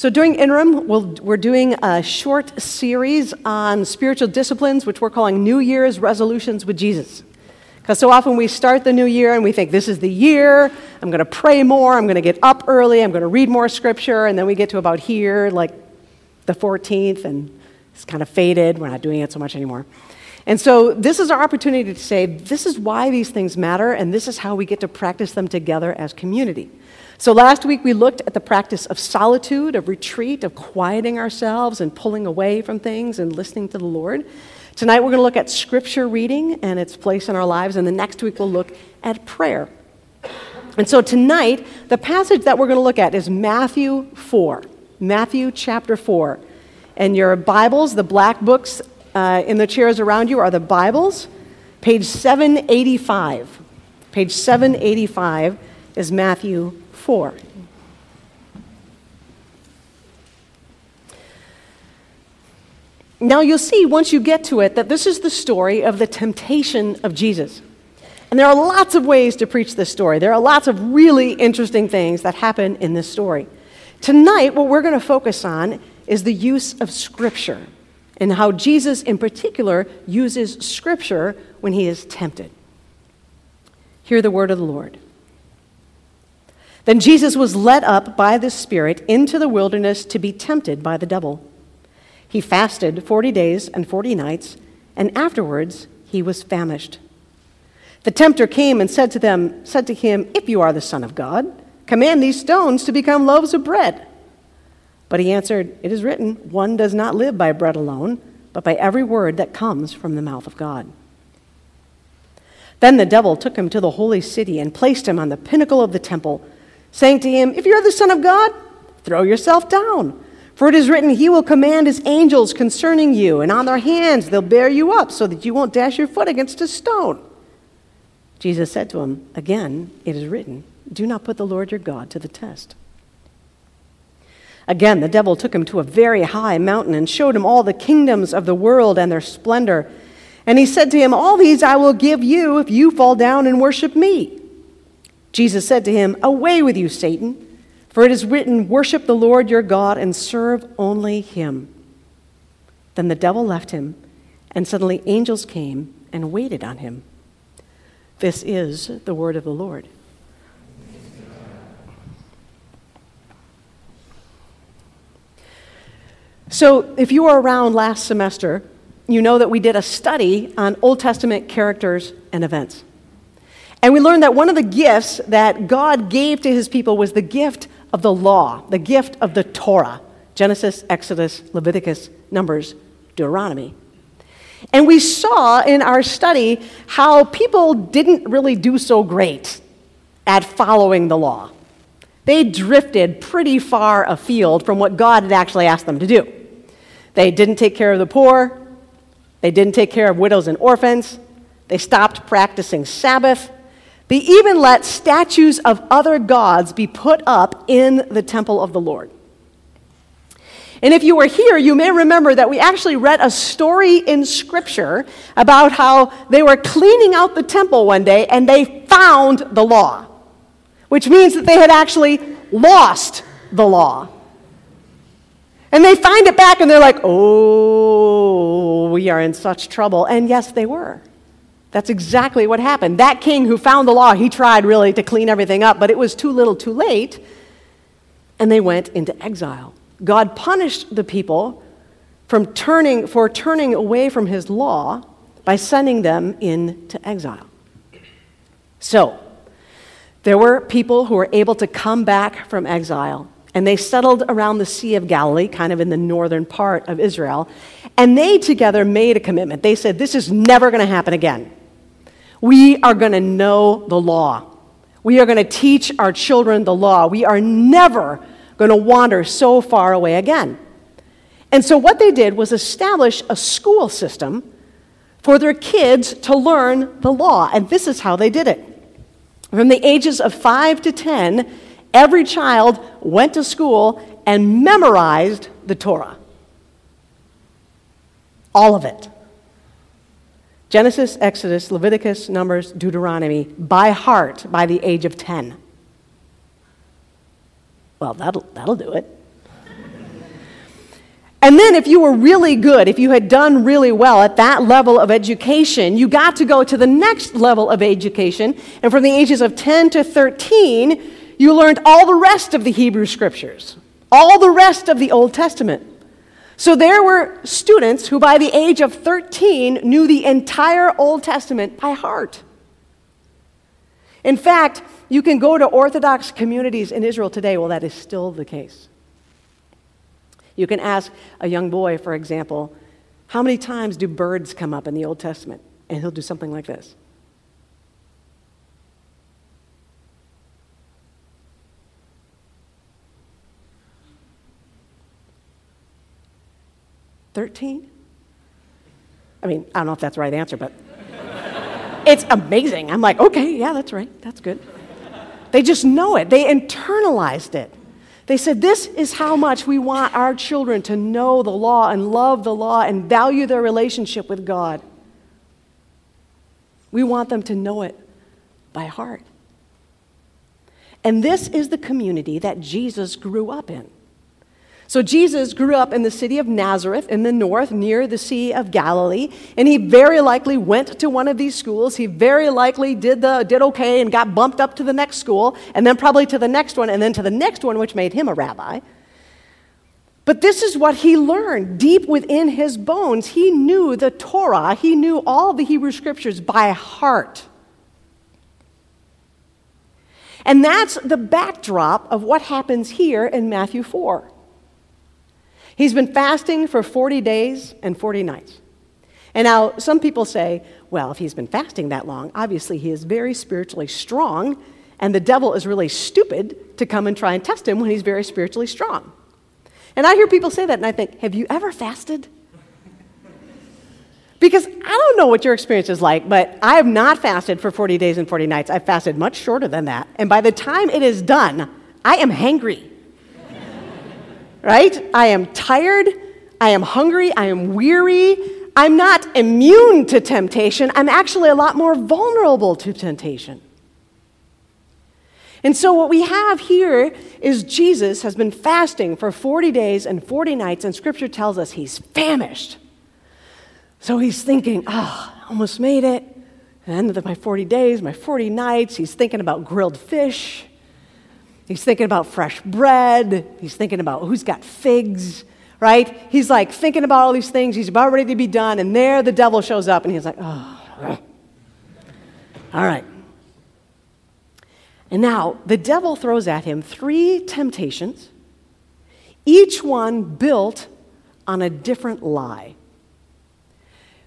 So, during interim, we'll, we're doing a short series on spiritual disciplines, which we're calling New Year's Resolutions with Jesus. Because so often we start the new year and we think, this is the year, I'm going to pray more, I'm going to get up early, I'm going to read more scripture, and then we get to about here, like the 14th, and it's kind of faded. We're not doing it so much anymore. And so, this is our opportunity to say, this is why these things matter, and this is how we get to practice them together as community. So, last week we looked at the practice of solitude, of retreat, of quieting ourselves and pulling away from things and listening to the Lord. Tonight we're going to look at scripture reading and its place in our lives, and the next week we'll look at prayer. And so, tonight, the passage that we're going to look at is Matthew 4. Matthew chapter 4. And your Bibles, the black books uh, in the chairs around you, are the Bibles. Page 785. Page 785 is Matthew 4. Now, you'll see once you get to it that this is the story of the temptation of Jesus. And there are lots of ways to preach this story. There are lots of really interesting things that happen in this story. Tonight, what we're going to focus on is the use of Scripture and how Jesus, in particular, uses Scripture when he is tempted. Hear the word of the Lord. Then Jesus was led up by the Spirit into the wilderness to be tempted by the devil. He fasted 40 days and 40 nights, and afterwards he was famished. The tempter came and said to them, said to him, If you are the Son of God, command these stones to become loaves of bread. But he answered, It is written, One does not live by bread alone, but by every word that comes from the mouth of God. Then the devil took him to the holy city and placed him on the pinnacle of the temple saying to him, If you're the Son of God, throw yourself down. For it is written, He will command His angels concerning you, and on their hands they'll bear you up, so that you won't dash your foot against a stone. Jesus said to him, Again, it is written, Do not put the Lord your God to the test. Again, the devil took him to a very high mountain and showed him all the kingdoms of the world and their splendor. And he said to him, All these I will give you if you fall down and worship me. Jesus said to him, Away with you, Satan, for it is written, Worship the Lord your God and serve only him. Then the devil left him, and suddenly angels came and waited on him. This is the word of the Lord. So, if you were around last semester, you know that we did a study on Old Testament characters and events. And we learned that one of the gifts that God gave to his people was the gift of the law, the gift of the Torah Genesis, Exodus, Leviticus, Numbers, Deuteronomy. And we saw in our study how people didn't really do so great at following the law. They drifted pretty far afield from what God had actually asked them to do. They didn't take care of the poor, they didn't take care of widows and orphans, they stopped practicing Sabbath, they even let statues of other gods be put up in the temple of the Lord. And if you were here, you may remember that we actually read a story in Scripture about how they were cleaning out the temple one day and they found the law, which means that they had actually lost the law. And they find it back and they're like, oh, we are in such trouble. And yes, they were. That's exactly what happened. That king who found the law, he tried really to clean everything up, but it was too little too late, and they went into exile. God punished the people from turning, for turning away from his law by sending them into exile. So, there were people who were able to come back from exile, and they settled around the Sea of Galilee, kind of in the northern part of Israel, and they together made a commitment. They said, This is never going to happen again. We are going to know the law. We are going to teach our children the law. We are never going to wander so far away again. And so, what they did was establish a school system for their kids to learn the law. And this is how they did it. From the ages of 5 to 10, every child went to school and memorized the Torah. All of it. Genesis, Exodus, Leviticus, Numbers, Deuteronomy by heart by the age of 10. Well, that'll, that'll do it. And then, if you were really good, if you had done really well at that level of education, you got to go to the next level of education. And from the ages of 10 to 13, you learned all the rest of the Hebrew scriptures, all the rest of the Old Testament. So there were students who, by the age of 13, knew the entire Old Testament by heart. In fact, you can go to Orthodox communities in Israel today. Well, that is still the case. You can ask a young boy, for example, how many times do birds come up in the Old Testament? And he'll do something like this. Thirteen? I mean, I don't know if that's the right answer, but it's amazing. I'm like, okay, yeah, that's right. That's good. They just know it, they internalized it. They said, This is how much we want our children to know the law and love the law and value their relationship with God. We want them to know it by heart. And this is the community that Jesus grew up in. So Jesus grew up in the city of Nazareth in the north near the Sea of Galilee, and he very likely went to one of these schools. He very likely did, the, did okay and got bumped up to the next school, and then probably to the next one, and then to the next one, which made him a rabbi. But this is what he learned deep within his bones. He knew the Torah, he knew all the Hebrew scriptures by heart. And that's the backdrop of what happens here in Matthew 4. He's been fasting for 40 days and 40 nights. And now some people say, well, if he's been fasting that long, obviously he is very spiritually strong, and the devil is really stupid to come and try and test him when he's very spiritually strong. And I hear people say that, and I think, have you ever fasted? Because I don't know what your experience is like, but I have not fasted for 40 days and 40 nights. I've fasted much shorter than that. And by the time it is done, I am hangry right? I am tired. I am hungry. I am weary. I'm not immune to temptation. I'm actually a lot more vulnerable to temptation. And so, what we have here is Jesus has been fasting for 40 days and 40 nights, and scripture tells us he's famished. So, he's thinking, oh, I almost made it. End of my 40 days, my 40 nights. He's thinking about grilled fish. He's thinking about fresh bread. He's thinking about who's got figs, right? He's like thinking about all these things. He's about ready to be done. And there the devil shows up and he's like, oh, all right. And now the devil throws at him three temptations, each one built on a different lie.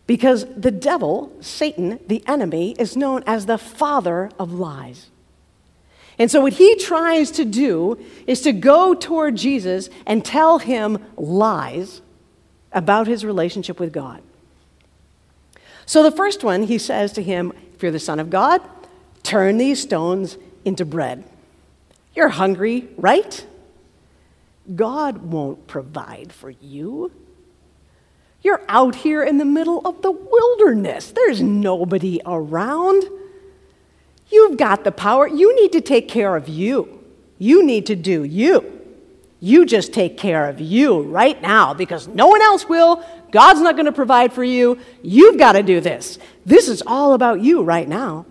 Because the devil, Satan, the enemy, is known as the father of lies. And so, what he tries to do is to go toward Jesus and tell him lies about his relationship with God. So, the first one, he says to him, If you're the Son of God, turn these stones into bread. You're hungry, right? God won't provide for you. You're out here in the middle of the wilderness, there's nobody around. You've got the power. You need to take care of you. You need to do you. You just take care of you right now because no one else will. God's not going to provide for you. You've got to do this. This is all about you right now.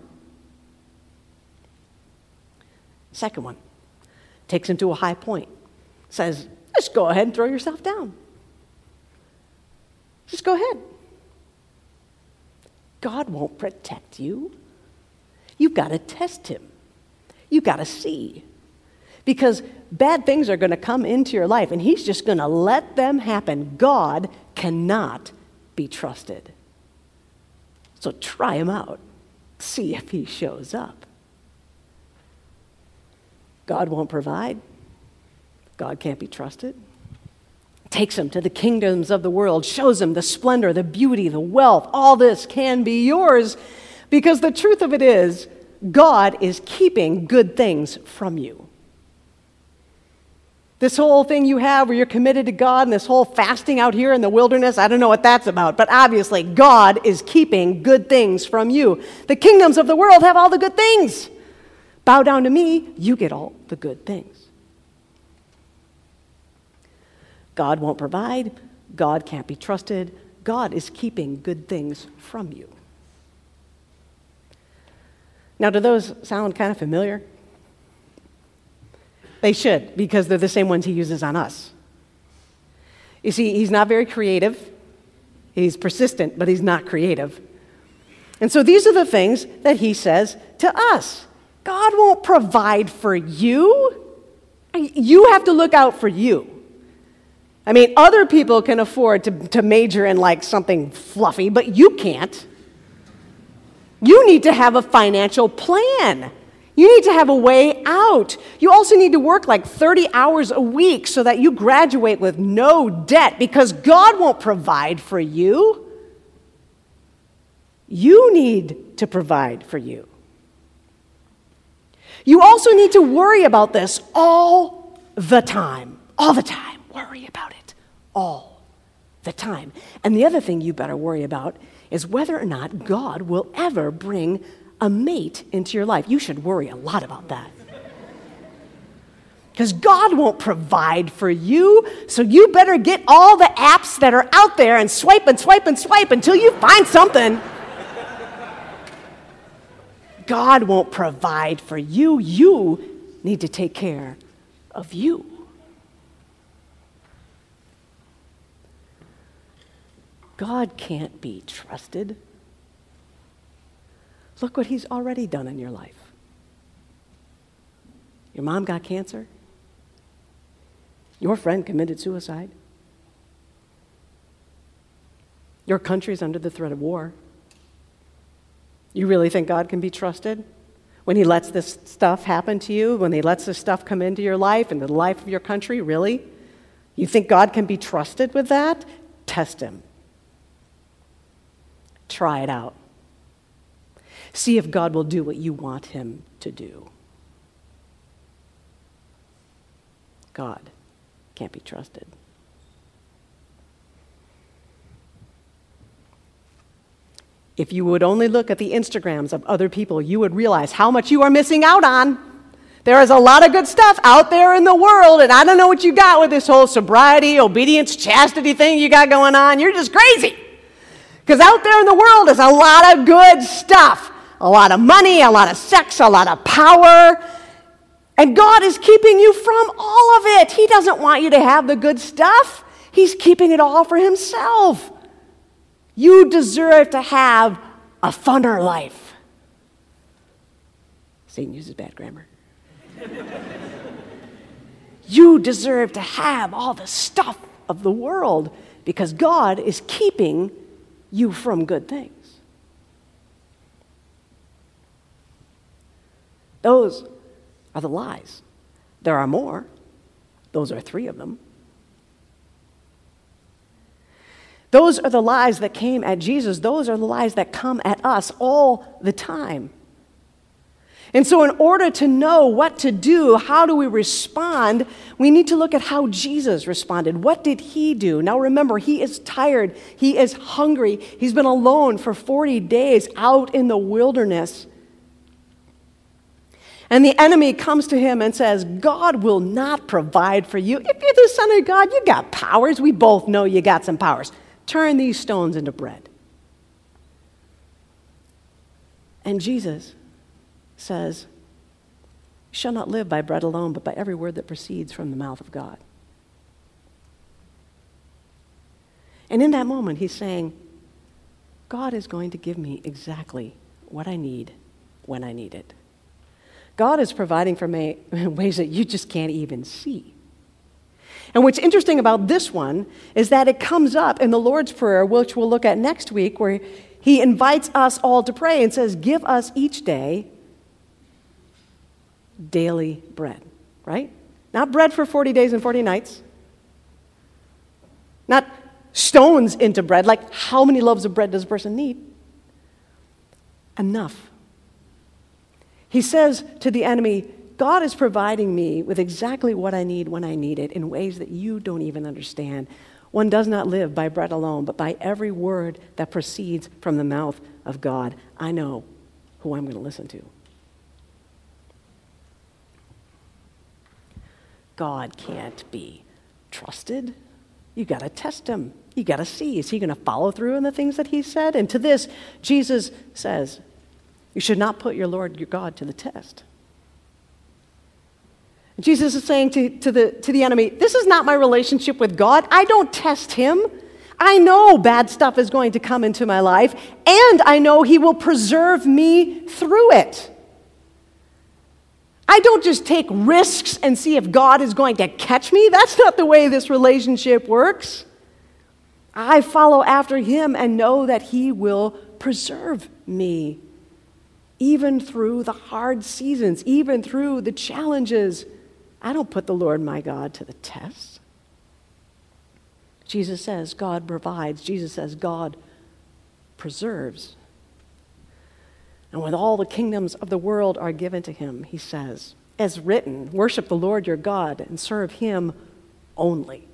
Second one takes him to a high point, says, just go ahead and throw yourself down. Just go ahead. God won't protect you. You've got to test him. You've got to see. Because bad things are going to come into your life, and he's just going to let them happen. God cannot be trusted. So try him out. See if he shows up. God won't provide. God can't be trusted. Takes him to the kingdoms of the world, shows him the splendor, the beauty, the wealth. All this can be yours because the truth of it is, God is keeping good things from you. This whole thing you have where you're committed to God and this whole fasting out here in the wilderness, I don't know what that's about, but obviously God is keeping good things from you. The kingdoms of the world have all the good things. Bow down to me, you get all the good things. God won't provide. God can't be trusted. God is keeping good things from you. Now, do those sound kind of familiar? They should, because they're the same ones he uses on us. You see, he's not very creative. He's persistent, but he's not creative. And so these are the things that he says to us God won't provide for you. You have to look out for you. I mean, other people can afford to, to major in like something fluffy, but you can't. You need to have a financial plan. You need to have a way out. You also need to work like 30 hours a week so that you graduate with no debt because God won't provide for you. You need to provide for you. You also need to worry about this all the time. All the time. Worry about it all the time. And the other thing you better worry about is whether or not God will ever bring a mate into your life. You should worry a lot about that. Because God won't provide for you, so you better get all the apps that are out there and swipe and swipe and swipe until you find something. God won't provide for you. You need to take care of you. God can't be trusted. Look what He's already done in your life. Your mom got cancer. Your friend committed suicide. Your country's under the threat of war. You really think God can be trusted? When He lets this stuff happen to you, when He lets this stuff come into your life, into the life of your country, really? You think God can be trusted with that? Test Him. Try it out. See if God will do what you want Him to do. God can't be trusted. If you would only look at the Instagrams of other people, you would realize how much you are missing out on. There is a lot of good stuff out there in the world, and I don't know what you got with this whole sobriety, obedience, chastity thing you got going on. You're just crazy. Because out there in the world is a lot of good stuff a lot of money, a lot of sex, a lot of power. And God is keeping you from all of it. He doesn't want you to have the good stuff, He's keeping it all for Himself. You deserve to have a funner life. Satan uses bad grammar. you deserve to have all the stuff of the world because God is keeping you from good things. Those are the lies. There are more. Those are three of them. Those are the lies that came at Jesus. Those are the lies that come at us all the time. And so, in order to know what to do, how do we respond, we need to look at how Jesus responded. What did he do? Now, remember, he is tired, he is hungry, he's been alone for 40 days out in the wilderness. And the enemy comes to him and says, God will not provide for you. If you're the Son of God, you got powers. We both know you got some powers. Turn these stones into bread. And Jesus says, You shall not live by bread alone, but by every word that proceeds from the mouth of God. And in that moment, he's saying, God is going to give me exactly what I need when I need it. God is providing for me in ways that you just can't even see. And what's interesting about this one is that it comes up in the Lord's Prayer, which we'll look at next week, where he invites us all to pray and says, Give us each day daily bread, right? Not bread for 40 days and 40 nights. Not stones into bread, like how many loaves of bread does a person need? Enough. He says to the enemy, God is providing me with exactly what I need when I need it in ways that you don't even understand. One does not live by bread alone, but by every word that proceeds from the mouth of God. I know who I'm going to listen to. God can't be trusted. You got to test him. You got to see is he going to follow through on the things that he said? And to this, Jesus says, You should not put your Lord, your God, to the test. Jesus is saying to, to, the, to the enemy, This is not my relationship with God. I don't test him. I know bad stuff is going to come into my life, and I know he will preserve me through it. I don't just take risks and see if God is going to catch me. That's not the way this relationship works. I follow after him and know that he will preserve me, even through the hard seasons, even through the challenges. I don't put the Lord my God to the test. Jesus says God provides, Jesus says God preserves. And when all the kingdoms of the world are given to him, he says, as written, worship the Lord your God and serve him only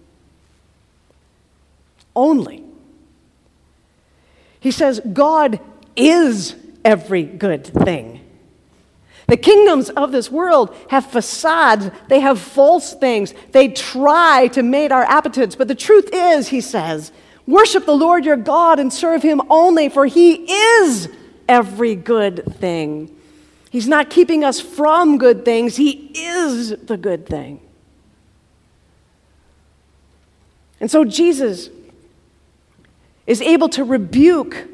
only. He says, God is every good thing. The kingdoms of this world have facades, they have false things, they try to mate our appetites. But the truth is, he says, worship the Lord your God and serve him only, for he is every good thing. He's not keeping us from good things, he is the good thing. And so Jesus is able to rebuke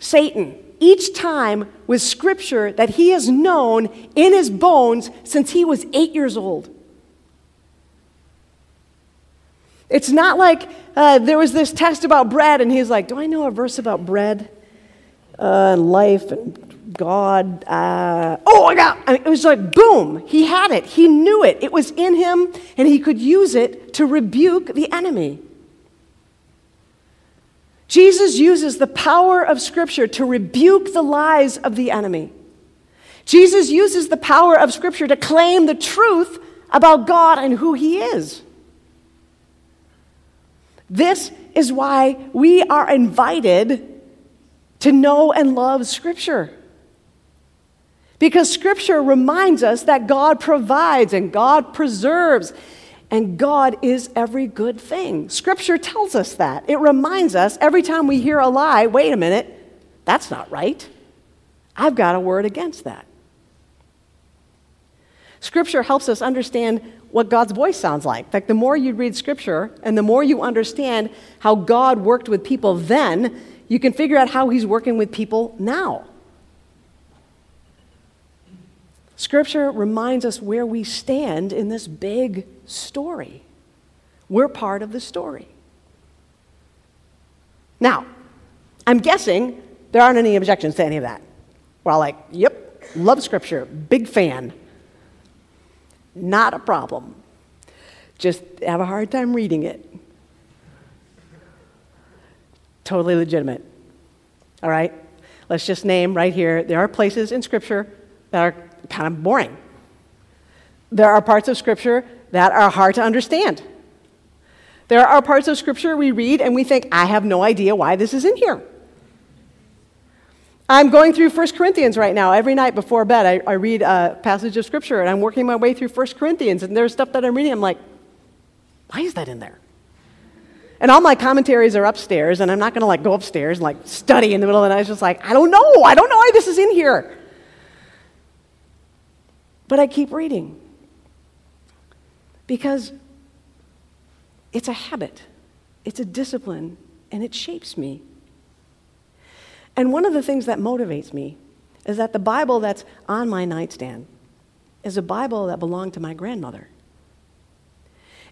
Satan each time with scripture that he has known in his bones since he was eight years old. It's not like uh, there was this test about bread, and he's like, Do I know a verse about bread uh, and life and God? Uh, oh, I got I mean, it. was like, boom, he had it. He knew it. It was in him, and he could use it to rebuke the enemy. Jesus uses the power of Scripture to rebuke the lies of the enemy. Jesus uses the power of Scripture to claim the truth about God and who He is. This is why we are invited to know and love Scripture. Because Scripture reminds us that God provides and God preserves and God is every good thing. Scripture tells us that. It reminds us every time we hear a lie wait a minute, that's not right. I've got a word against that. Scripture helps us understand what God's voice sounds like. In fact, the more you read Scripture and the more you understand how God worked with people then, you can figure out how He's working with people now. Scripture reminds us where we stand in this big story. We're part of the story. Now, I'm guessing there aren't any objections to any of that. We're all like, yep, love Scripture, big fan. Not a problem. Just have a hard time reading it. Totally legitimate. All right? Let's just name right here there are places in Scripture that are kind of boring. There are parts of Scripture that are hard to understand. There are parts of Scripture we read and we think, I have no idea why this is in here. I'm going through 1 Corinthians right now. Every night before bed, I, I, read a passage of Scripture and I'm working my way through 1 Corinthians, and there's stuff that I'm reading. I'm like, why is that in there? And all my commentaries are upstairs, and I'm not going to like go upstairs and like study in the middle of the night. It's just like, I don't know. I don't know why this is in here. But I keep reading because it's a habit, it's a discipline, and it shapes me. And one of the things that motivates me is that the Bible that's on my nightstand is a Bible that belonged to my grandmother.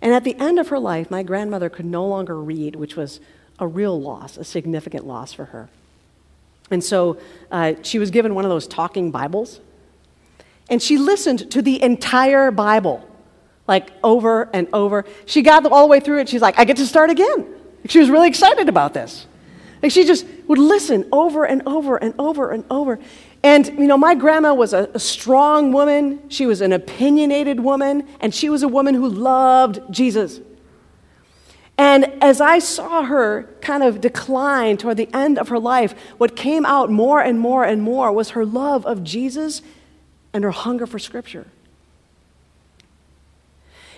And at the end of her life, my grandmother could no longer read, which was a real loss, a significant loss for her. And so uh, she was given one of those talking Bibles and she listened to the entire Bible, like over and over. She got all the way through it. She's like, I get to start again. She was really excited about this. Like she just would listen over and over and over and over. And, you know, my grandma was a, a, strong woman. She was an opinionated woman. And she was a woman who loved Jesus. And as I saw her kind of decline toward the end of her life, what came out more and more and more was her love of Jesus and her hunger for Scripture.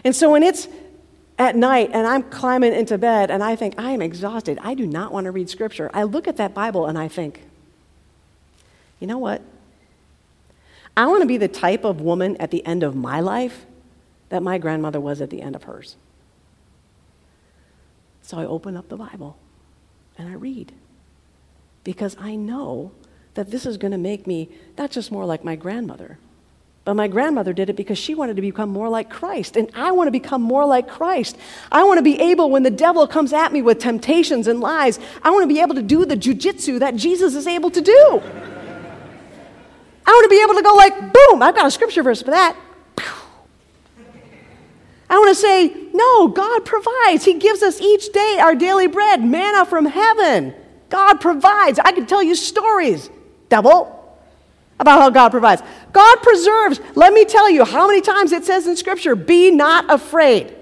And so when it's at night and I'm climbing into bed and I think, I am exhausted. I do not want to read scripture. I look at that Bible and I think, you know what? I want to be the type of woman at the end of my life that my grandmother was at the end of hers. So I open up the Bible and I read because I know that this is going to make me not just more like my grandmother, but my grandmother did it because she wanted to become more like Christ. And I want to become more like Christ. I want to be able, when the devil comes at me with temptations and lies, I want to be able to do the jujitsu that Jesus is able to do. Want to be able to go like, boom, I've got a scripture verse for that. I want to say, no, God provides. He gives us each day our daily bread, manna from heaven. God provides. I can tell you stories, devil, about how God provides. God preserves. Let me tell you how many times it says in Scripture, be not afraid.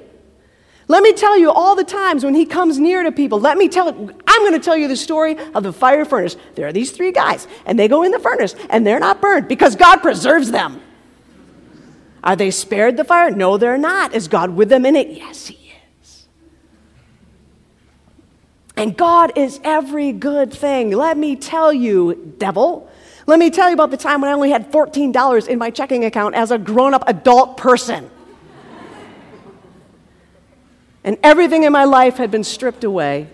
Let me tell you all the times when he comes near to people. Let me tell I'm going to tell you the story of the fire furnace. There are these three guys, and they go in the furnace, and they're not burned because God preserves them. Are they spared the fire? No, they're not. Is God with them in it? Yes, He is. And God is every good thing. Let me tell you, devil. Let me tell you about the time when I only had $14 in my checking account as a grown up adult person. and everything in my life had been stripped away.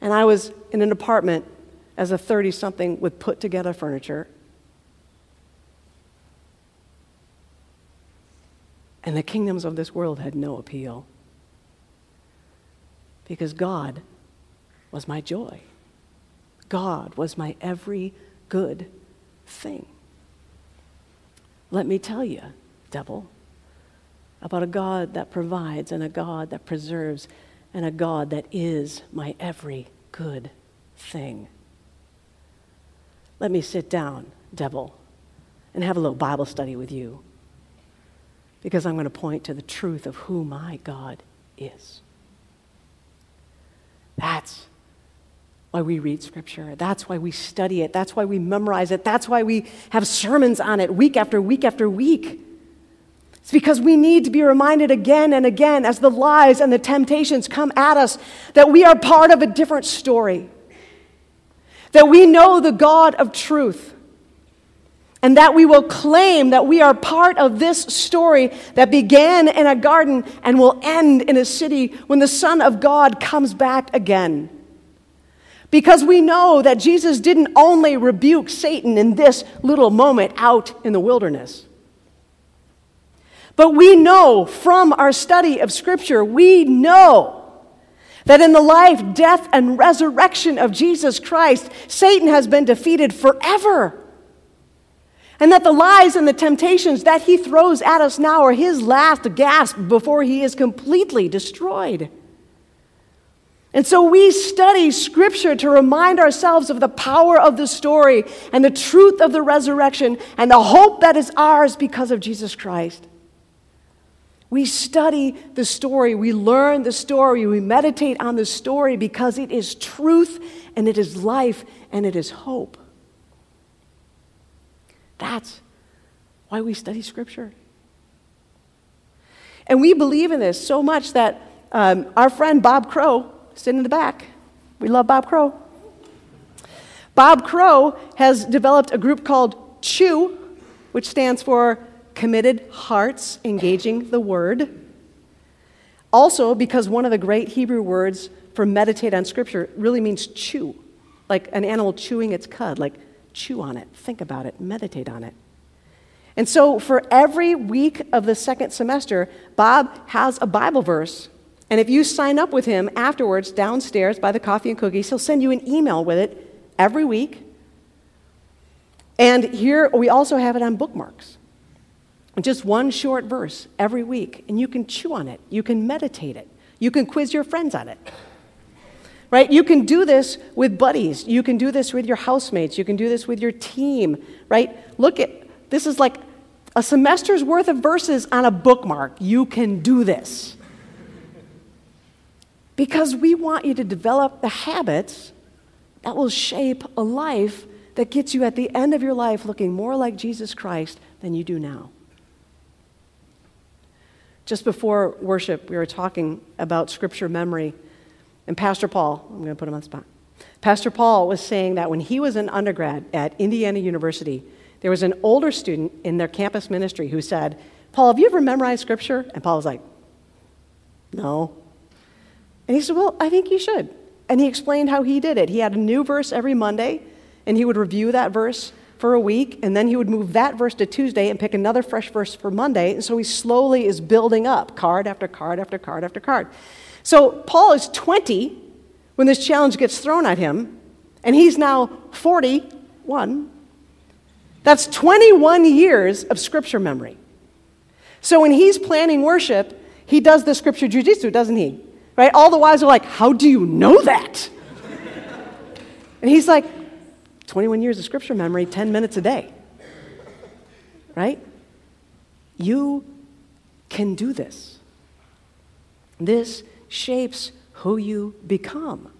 And I was in an apartment as a 30 something with put together furniture And the kingdoms of this world had no appeal because God was my joy. God was my every good thing. Let me tell you, devil, about a God that provides and a God that preserves and a God that is my every good thing. Let me sit down, devil, and have a little Bible study with you because I'm going to point to the truth of who my God is. That's why we read Scripture. That's why we study it. That's why we memorize it. That's why we have sermons on it week after week after week. It's because we need to be reminded again and again as the lies and the temptations come at us that we are part of a different story, that we know the God of truth and that we will claim that we are part of this story that began in a garden and will end in a city when the Son of God comes back again. Because we know that Jesus didn't only rebuke Satan in this little moment out in the wilderness. But we know from our study of Scripture, we know that in the life, death, and resurrection of Jesus Christ, Satan has been defeated forever. And that the lies and the temptations that he throws at us now are his last gasp before he is completely destroyed. And so we study Scripture to remind ourselves of the power of the story and the truth of the resurrection and the hope that is ours because of Jesus Christ. We study the story, we learn the story, we meditate on the story because it is truth and it is life and it is hope. That's why we study Scripture. And we believe in this so much that um, our friend Bob Crow, sitting in the back, we love Bob Crow. Bob Crow has developed a group called CHEW, which stands for Committed Hearts Engaging the Word. Also, because one of the great Hebrew words for meditate on Scripture really means chew, like an animal chewing its cud, like chew on it, think about it, meditate on it. And so, for every week of the second semester, Bob has a Bible verse. And if you sign up with him afterwards downstairs by the coffee and cookies, he'll send you an email with it every week. And here we also have it on bookmarks. Just one short verse every week, and you can chew on it, you can meditate it, you can quiz your friends on it right? You can do this with buddies. You can do this with your housemates. You can do this with your team, right? Look at this is like a semester's worth of verses on a bookmark. You can do this. Because we want you to develop the habits that will shape a life that gets you at the end of your life looking more like Jesus Christ than you do now. Just before worship, we were talking about scripture memory. And Pastor Paul, I'm going to put him on the spot. Pastor Paul was saying that when he was an undergrad at Indiana University, there was an older student in their campus ministry who said, Paul, have you ever memorized scripture? And Paul was like, No. And he said, Well, I think you should. And he explained how he did it. He had a new verse every Monday, and he would review that verse for a week, and then he would move that verse to Tuesday and pick another fresh verse for Monday. And so he slowly is building up card after card after card after card. So Paul is 20 when this challenge gets thrown at him, and he's now 41. That's 21 years of scripture memory. So when he's planning worship, he does the scripture jujitsu, doesn't he? Right? All the wives are like, How do you know that? and he's like, 21 years of scripture memory, 10 minutes a day. Right? You can do this. This shapes who you become.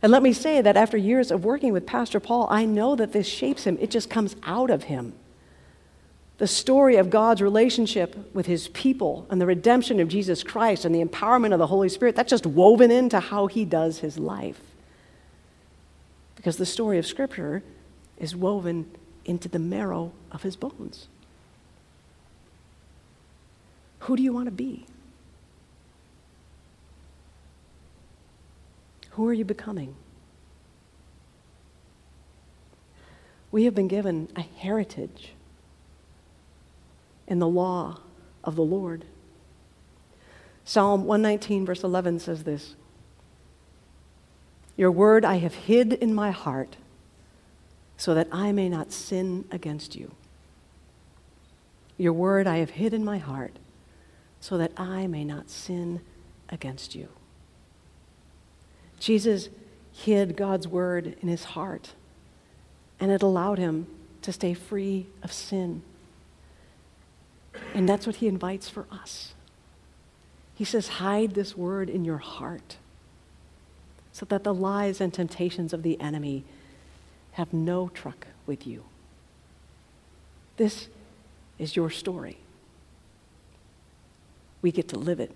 And let me say that after years of working with Pastor Paul, I know that this shapes him. It just comes out of him. The story of God's relationship with his people and the redemption of Jesus Christ and the empowerment of the Holy Spirit, that's just woven into how he does his life. Because the story of Scripture is woven into the marrow of his bones. Who do you want to be? Who are you becoming? We have been given a heritage in the law of the Lord. Psalm 119, verse 11 says this Your word I have hid in my heart so that I may not sin against you. Your word I have hid in my heart so that I may not sin against you. Jesus hid God's word in his heart, and it allowed him to stay free of sin. And that's what he invites for us. He says, Hide this word in your heart so that the lies and temptations of the enemy have no truck with you. This is your story. We get to live it.